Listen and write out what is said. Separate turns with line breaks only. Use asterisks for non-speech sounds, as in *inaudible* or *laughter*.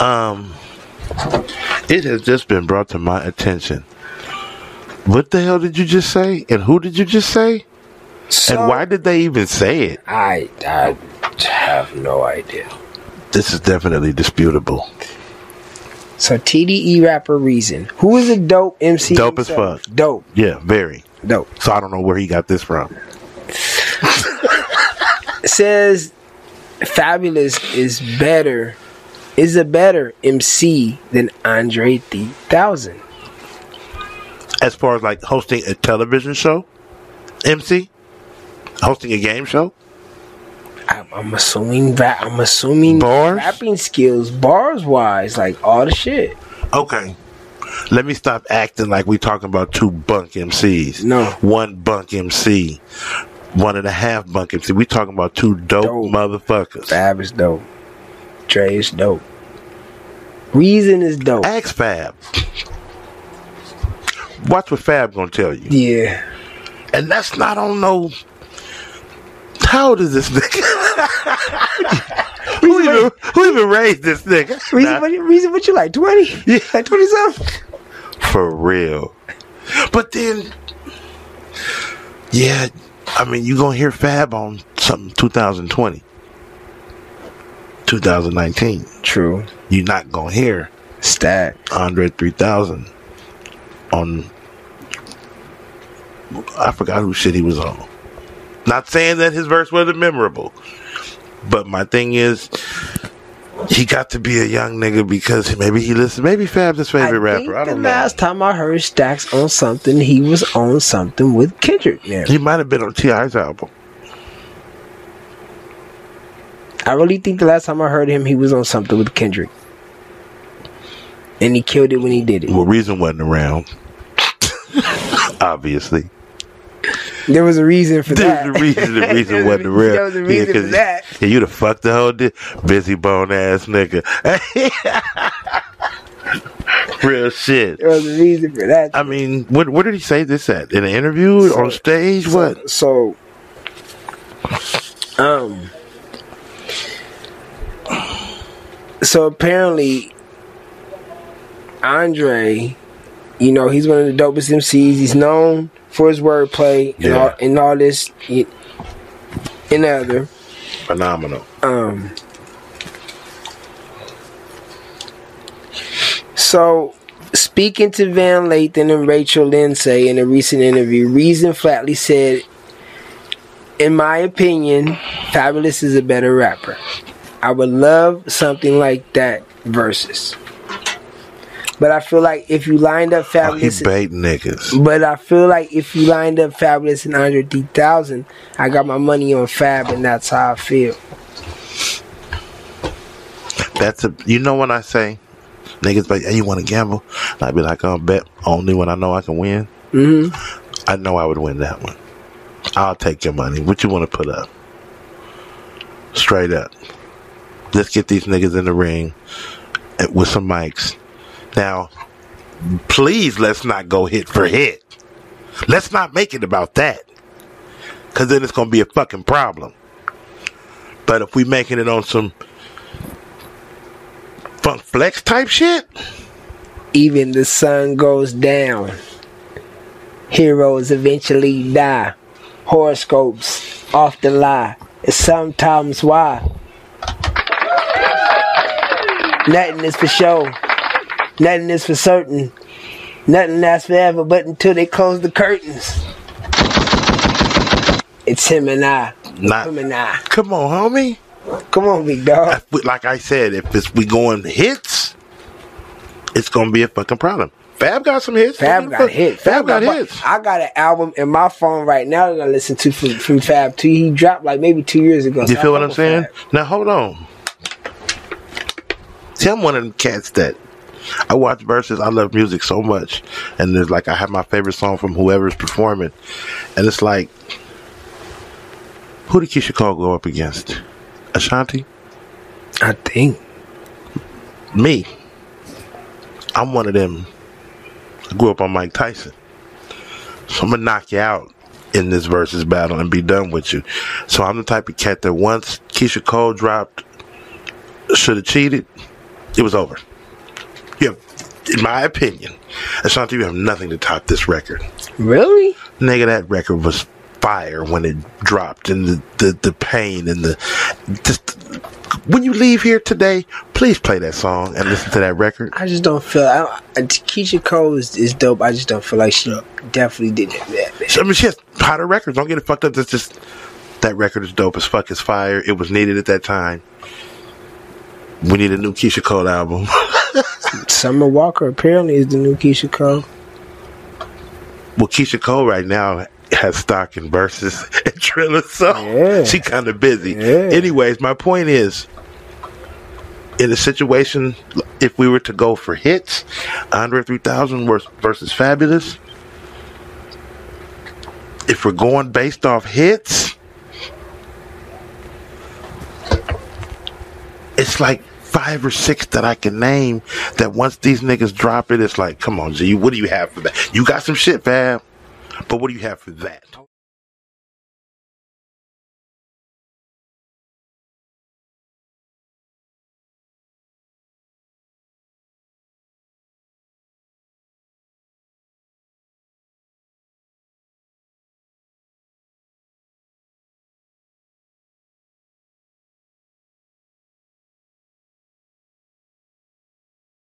Um, it has just been brought to my attention. What the hell did you just say? And who did you just say?
So,
and why did they even say it?
I I have no idea.
This is definitely disputable.
So TDE rapper Reason, who is a dope MC?
Dope as fuck.
Dope,
Yeah, very.
dope.
So I don't know where he got this from. *laughs*
says Fabolous is better, is a better MC than Andre 3000.
As far as like hosting a television show, MC, hosting a game show,
I'm, I'm assuming that I'm assuming
Bars?
rapping skills, bars wise, like all the shit.
Okay. Let me stop acting like we talking about two bunk MCs.
No.
One bunk MC. One and a half bunk MC. We talking about two dope,
Dope.
motherfuckers.
Fab is dope. Dre is dope. Reason is dope.
Ask Fab. Watch what Fab gonna tell you.
Yeah.
And that's not on no how old is this nigga? who, even, who even raised this nigga?
Reason,
Nah,
what, reason what you like? 20?
Yeah.
Like 20 something?
for real. But then Yeah, I mean you gonna hear Fab on something 2020. 2019.
True.
You're not gonna hear
stack
Andre 3000 on I forgot who shit he was on. Not saying that his verse wasn't memorable, but my thing is he got to be a young nigga because maybe he listens. Maybe Fab's his favorite
I
rapper. I don't know.
last time I heard Stacks on something, he was on something with Kendrick now.
He might have been on T.I.'s album.
I really think the last time I heard him, he was on something with Kendrick. And he killed it when he did it.
Well, Reason wasn't around. *laughs* Obviously,
There was a reason for that.
there's a reason. The reason *laughs*
was
wasn't around.
There was a reason
'cause
for that.
Yeah, you'd have fucked the whole di- Bizzy Bone ass nigga. *laughs* Real shit.
There was a reason for that.
I mean, what where did he say this at? In an interview? on stage? What?
So, um, so apparently, Andre, you know, he's one of the dopest MCs. He's known for his wordplay and all and all this and other.
Phenomenal.
Um, so, speaking to Van Lathan and Rachel Lindsay in a recent interview, Reason flatly said, In my opinion, Fabolous is a better rapper. I would love something like that versus. But I feel like if you lined up
Oh, he Fabolous, niggas.
but I feel like if you lined up Fabolous and Andre 3000, I got my money on Fab, and that's how I feel.
That's a. You know when I say niggas like, hey, you want to gamble? And I'd be like, I'll bet only when I know I can win.
hmm
I know I would win that one. I'll take your money. What you want to put up? Straight up. Let's get these niggas in the ring with some mics. Now, please let's not go hit for hit. Let's not make it about that. Cause then it's gonna be a fucking problem. But if we making it on some Funk Flex type shit,
even the sun goes down. Heroes eventually die. Horoscopes off the lie. It's sometimes why. Nothing is for show. Nothing is for certain. Nothing lasts forever but until they close the curtains. It's him and I.
not.
Him and I.
Come on, homie.
Come on, big dog.
We- like I said, if it's we going hits, it's gonna be a fucking problem. Fab got some hits.
Fab got hit.
Fab got hits.
I got an album in my phone right now that I listen to from, from Fab too. He dropped like maybe two years ago.
You
so
feel what I'm saying?
Fab.
Now hold on. See, I'm one of them cats that I watch Verzuz. I love music so much, and there's like I have my favorite song from whoever's performing, and it's like, who did Keyshia Cole go up against? Ashanti.
I think.
Me. I'm one of them. I grew up on Mike Tyson. So I'm gonna knock you out in this versus battle and be done with you. So I'm the type of cat that once Keyshia Cole dropped should have cheated, It was over. You have, in my opinion, Ashanti, you have nothing to top this record.
Really?
Nigga, that record was fire when it dropped, and the the, the pain and the just. When you leave here today, please play that song and listen to that record.
I just don't feel. I, I, Keyshia Cole is, is dope. I just don't feel like she definitely did that.
I mean, she has hotter records. Don't get it fucked up. That's just that record is dope as fuck. It's fire. It was needed at that time. We need a new Keyshia Cole album. *laughs*
Summer Walker apparently is the new Keyshia Cole.
Well, Keyshia Cole right now has stock in Verzuz *laughs* and Triller, so
Yeah.
she kind of busy.
Yeah.
Anyways, my point is, in a situation, if we were to go for hits, Andre 3000 vers- versus Fabolous, if we're going based off hits, it's like five or six that I can name that once these niggas drop it, it's like, come on, G, what do you have for that? You got some shit, fam. But what do you have for that?